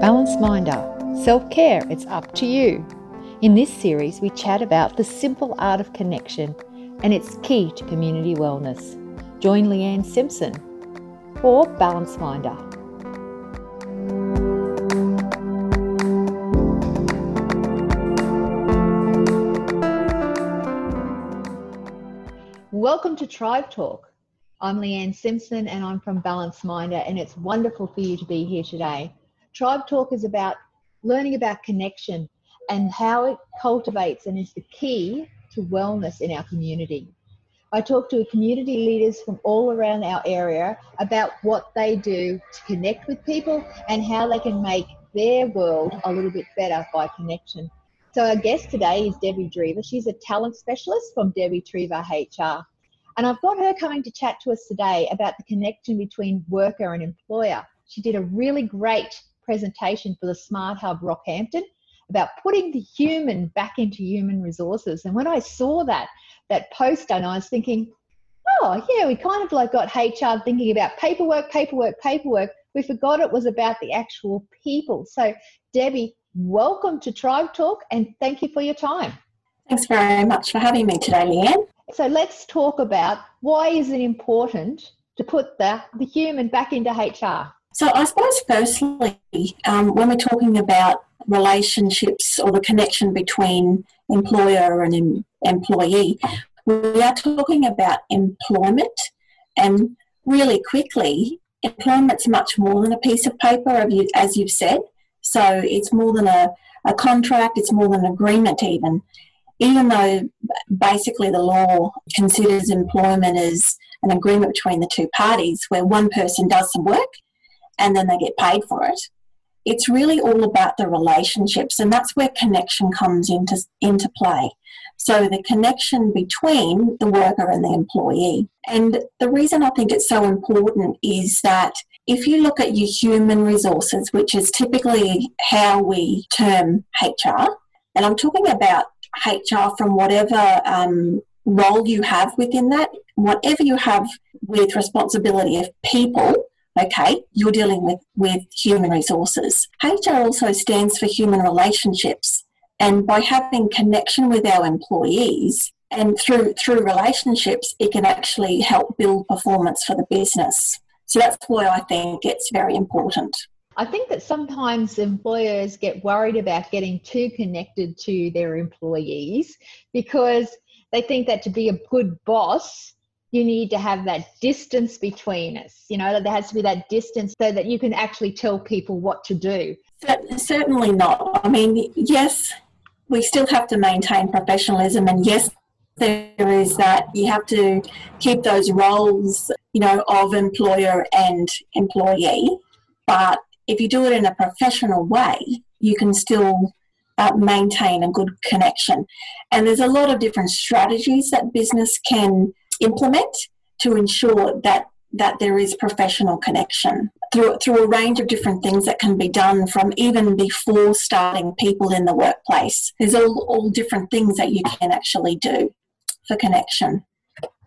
Balance Minder. Self care, it's up to you. In this series, we chat about the simple art of connection and its key to community wellness. Join Leanne Simpson for Balance Minder. Welcome to Tribe Talk. I'm Leanne Simpson and I'm from Balance Minder, and it's wonderful for you to be here today. Tribe Talk is about learning about connection and how it cultivates and is the key to wellness in our community. I talk to community leaders from all around our area about what they do to connect with people and how they can make their world a little bit better by connection. So our guest today is Debbie Drever. She's a talent specialist from Debbie Drever HR. And I've got her coming to chat to us today about the connection between worker and employer. She did a really great presentation for the Smart Hub Rockhampton about putting the human back into human resources. And when I saw that that post and I was thinking, oh yeah, we kind of like got HR thinking about paperwork, paperwork, paperwork. We forgot it was about the actual people. So Debbie, welcome to Tribe Talk, and thank you for your time. Thanks very much for having me today, Leanne. So let's talk about why is it important to put the, the human back into HR? So, I suppose, firstly, um, when we're talking about relationships or the connection between employer and em- employee, we are talking about employment. And really quickly, employment's much more than a piece of paper, as you've said. So, it's more than a, a contract, it's more than an agreement, even. Even though basically the law considers employment as an agreement between the two parties where one person does some work and then they get paid for it. It's really all about the relationships, and that's where connection comes into, into play. So, the connection between the worker and the employee. And the reason I think it's so important is that if you look at your human resources, which is typically how we term HR, and I'm talking about HR from whatever um, role you have within that, whatever you have with responsibility of people, okay, you're dealing with, with human resources. HR also stands for human relationships. And by having connection with our employees and through through relationships, it can actually help build performance for the business. So that's why I think it's very important. I think that sometimes employers get worried about getting too connected to their employees because they think that to be a good boss, you need to have that distance between us. You know, there has to be that distance so that you can actually tell people what to do. Certainly not. I mean, yes, we still have to maintain professionalism, and yes, there is that you have to keep those roles, you know, of employer and employee. But if you do it in a professional way, you can still uh, maintain a good connection. And there's a lot of different strategies that business can implement to ensure that that there is professional connection through through a range of different things that can be done from even before starting people in the workplace. There's all, all different things that you can actually do for connection.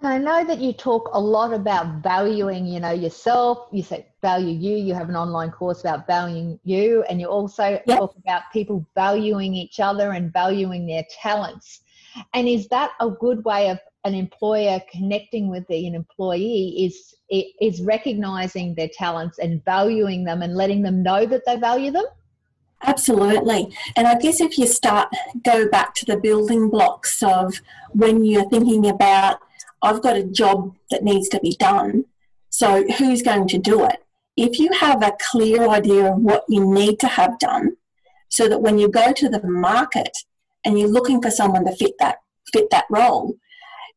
I know that you talk a lot about valuing, you know, yourself. You say value you. You have an online course about valuing you, and you also yep. talk about people valuing each other and valuing their talents. And is that a good way of an employer connecting with an employee is is recognizing their talents and valuing them and letting them know that they value them? Absolutely. And i guess if you start go back to the building blocks of when you're thinking about i've got a job that needs to be done so who's going to do it? If you have a clear idea of what you need to have done so that when you go to the market and you're looking for someone to fit that fit that role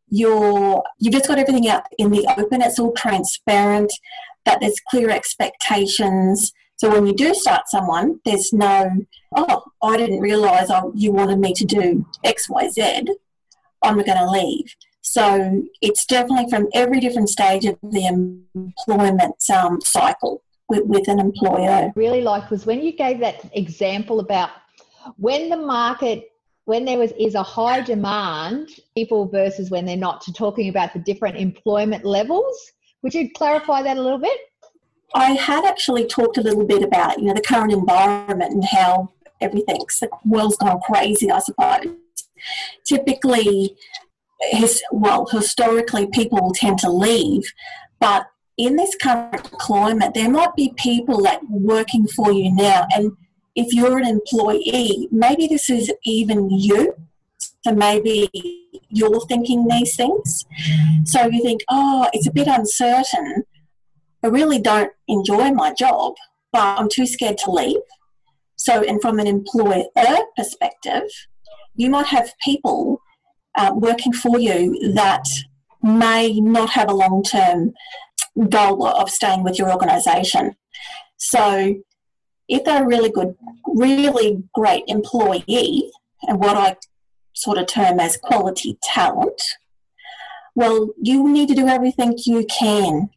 you're you've just got everything out in the open. It's all transparent that there's clear expectations. So when you do start someone there's no oh i didn't realize I, you wanted me to do xyz i'm going to leave. So it's definitely from every different stage of the employment um, cycle with, with an employer. Really like was when you gave that example about when the market when there was is a high demand people versus when they're not to talking about the different employment levels would you clarify that a little bit I had actually talked a little bit about, you know, the current environment and how everything's, the world's gone crazy, I suppose. Typically, his, well, historically, people tend to leave, but in this current climate, there might be people that working for you now, and if you're an employee, maybe this is even you. So maybe you're thinking these things. So you think, oh, it's a bit uncertain. I really don't enjoy my job, but I'm too scared to leave. So, and from an employer perspective, you might have people uh, working for you that may not have a long term goal of staying with your organisation. So, if they're a really good, really great employee, and what I sort of term as quality talent, well, you need to do everything you can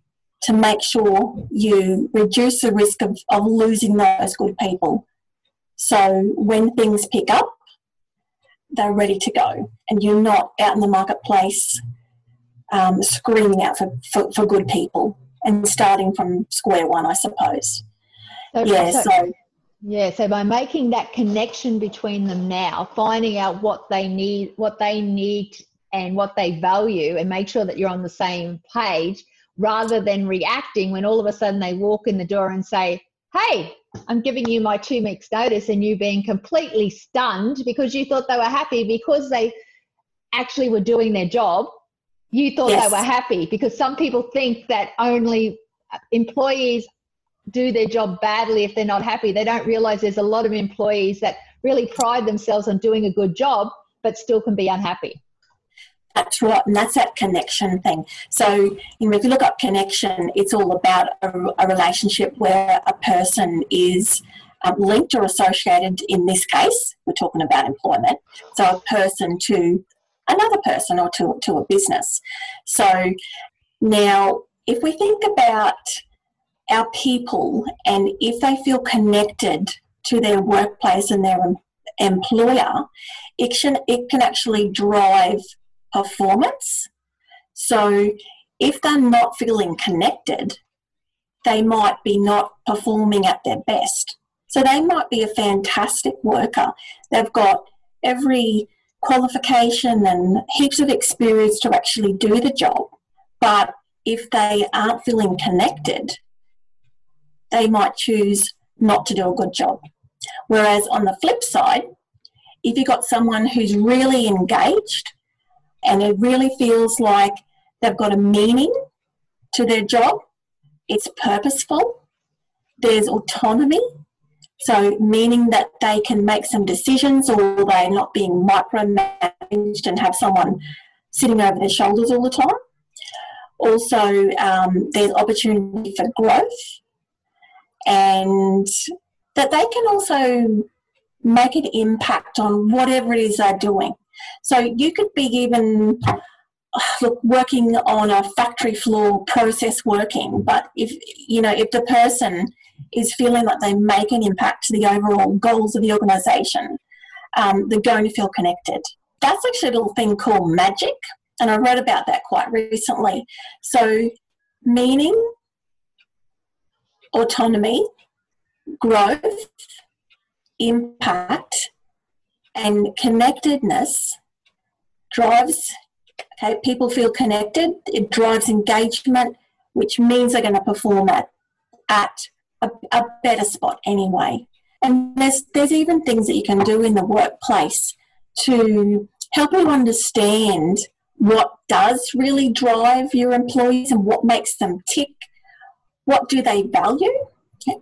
to make sure you reduce the risk of, of losing those good people. So when things pick up, they're ready to go, and you're not out in the marketplace um, screaming out for, for, for, good people and starting from square one, I suppose. So, yeah, so, so yeah, so by making that connection between them now, finding out what they need, what they need and what they value and make sure that you're on the same page rather than reacting when all of a sudden they walk in the door and say, Hey, I'm giving you my two weeks notice and you being completely stunned because you thought they were happy because they actually were doing their job. You thought yes. they were happy because some people think that only employees do their job badly if they're not happy. They don't realize there's a lot of employees that really pride themselves on doing a good job but still can be unhappy. That's right, and that's that connection thing. So, you know, if you look up connection, it's all about a, a relationship where a person is um, linked or associated. In this case, we're talking about employment. So, a person to another person or to, to a business. So, now if we think about our people and if they feel connected to their workplace and their employer, it can, it can actually drive performance. So if they're not feeling connected, they might be not performing at their best. So they might be a fantastic worker. They've got every qualification and heaps of experience to actually do the job. But if they aren't feeling connected, they might choose not to do a good job. Whereas on the flip side, if you've got someone who's really engaged and it really feels like they've got a meaning to their job, it's purposeful, there's autonomy, so meaning that they can make some decisions or they're not being micromanaged and have someone sitting over their shoulders all the time. Also, um, there's opportunity for growth and that they can also make an impact on whatever it is they're doing. So you could be even look working on a factory floor process working, but if you know if the person is feeling like they make an impact to the overall goals of the organisation, um, they're going to feel connected. That's actually a little thing called magic, and I read about that quite recently. So meaning autonomy, growth, impact, and connectedness drives okay people feel connected. It drives engagement which means they're going to perform at at a, a, better spot anyway. And there's there's even things that you can do in the workplace to help you understand what does really drive your employees and what makes them tick what do they value?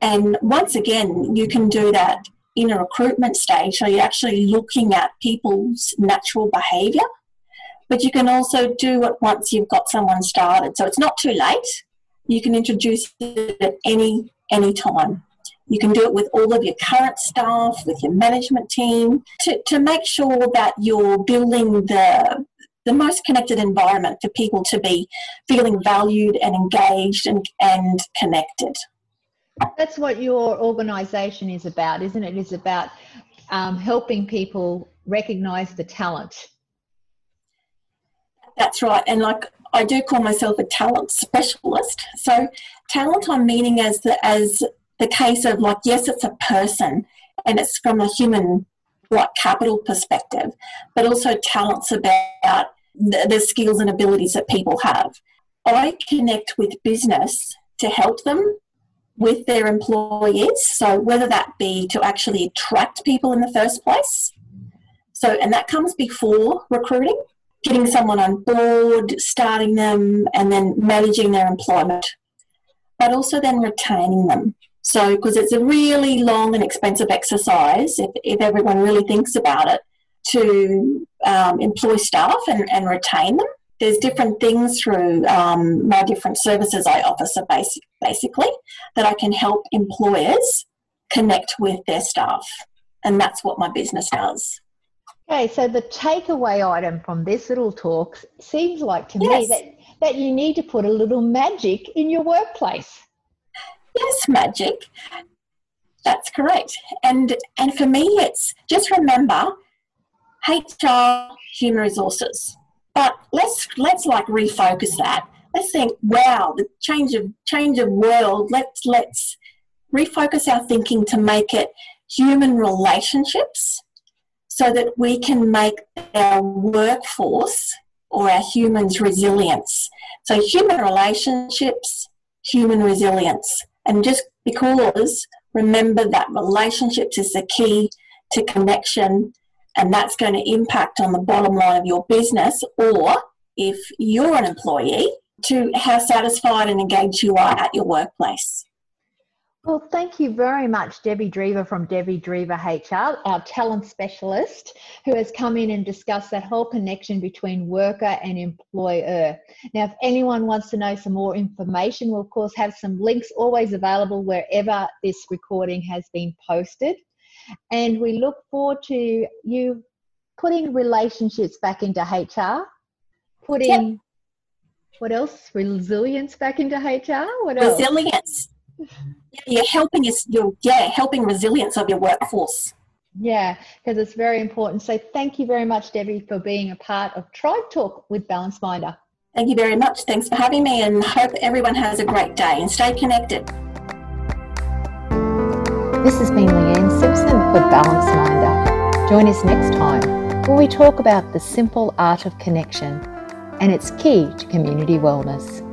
And once again, you can do that in a recruitment stage. So you're actually looking at people's natural behaviour. But you can also do it once you've got someone started. So it's not too late. You can introduce it at any any time. You can do it with all of your current staff, with your management team, to, to make sure that you're building the the most connected environment for people to be feeling valued and engaged and, and connected. That's what your organisation is about, isn't it? It's about um, helping people recognise the talent. That's right. And like I do call myself a talent specialist. So talent I'm meaning as the as the case of like, yes, it's a person and it's from a human like capital perspective, but also talents about the, skills and abilities that people have. I connect with business to help them with their employees. So whether that be to actually attract people in the first place. So and that comes before recruiting, getting someone on board, starting them and then managing their employment. But also then retaining them. So because it's a really long and expensive exercise if, if everyone really thinks about it to um, employ staff and, and retain them there's different things through um, my different services I offer. So basic, basically, that I can help employers connect with their staff, and that's what my business does. Okay, so the takeaway item from this little talk seems like to yes. me that that you need to put a little magic in your workplace. Yes, magic. That's correct. And and for me, it's just remember HR human resources but let's let's like refocus that. Let's think, wow, the change of change of world. Let's let's refocus our thinking to make it human relationships so that we can make our workforce or our humans resilience. So human relationships, human resilience. And just because remember that relationships is the key to connection and that's going to impact on the bottom line of your business or if you're an employee to how satisfied and engaged you are at your workplace. Well, thank you very much, Debbie Drever from Debbie Drever HR, our talent specialist, who has come in and discussed that whole connection between worker and employer. Now, if anyone wants to know some more information, we'll of course have some links always available wherever this recording has been posted. And we look forward to you putting relationships back into HR, putting yep. what else? Resilience back into HR. What else? Resilience. You're helping us. You're yeah, helping resilience of your workforce. Yeah, because it's very important. So thank you very much, Debbie, for being a part of Tribe Talk with Balance Minder. Thank you very much. Thanks for having me, and hope everyone has a great day and stay connected. This has been Leanne Simpson for Balance Minder. Join us next time where we talk about the simple art of connection and its key to community wellness.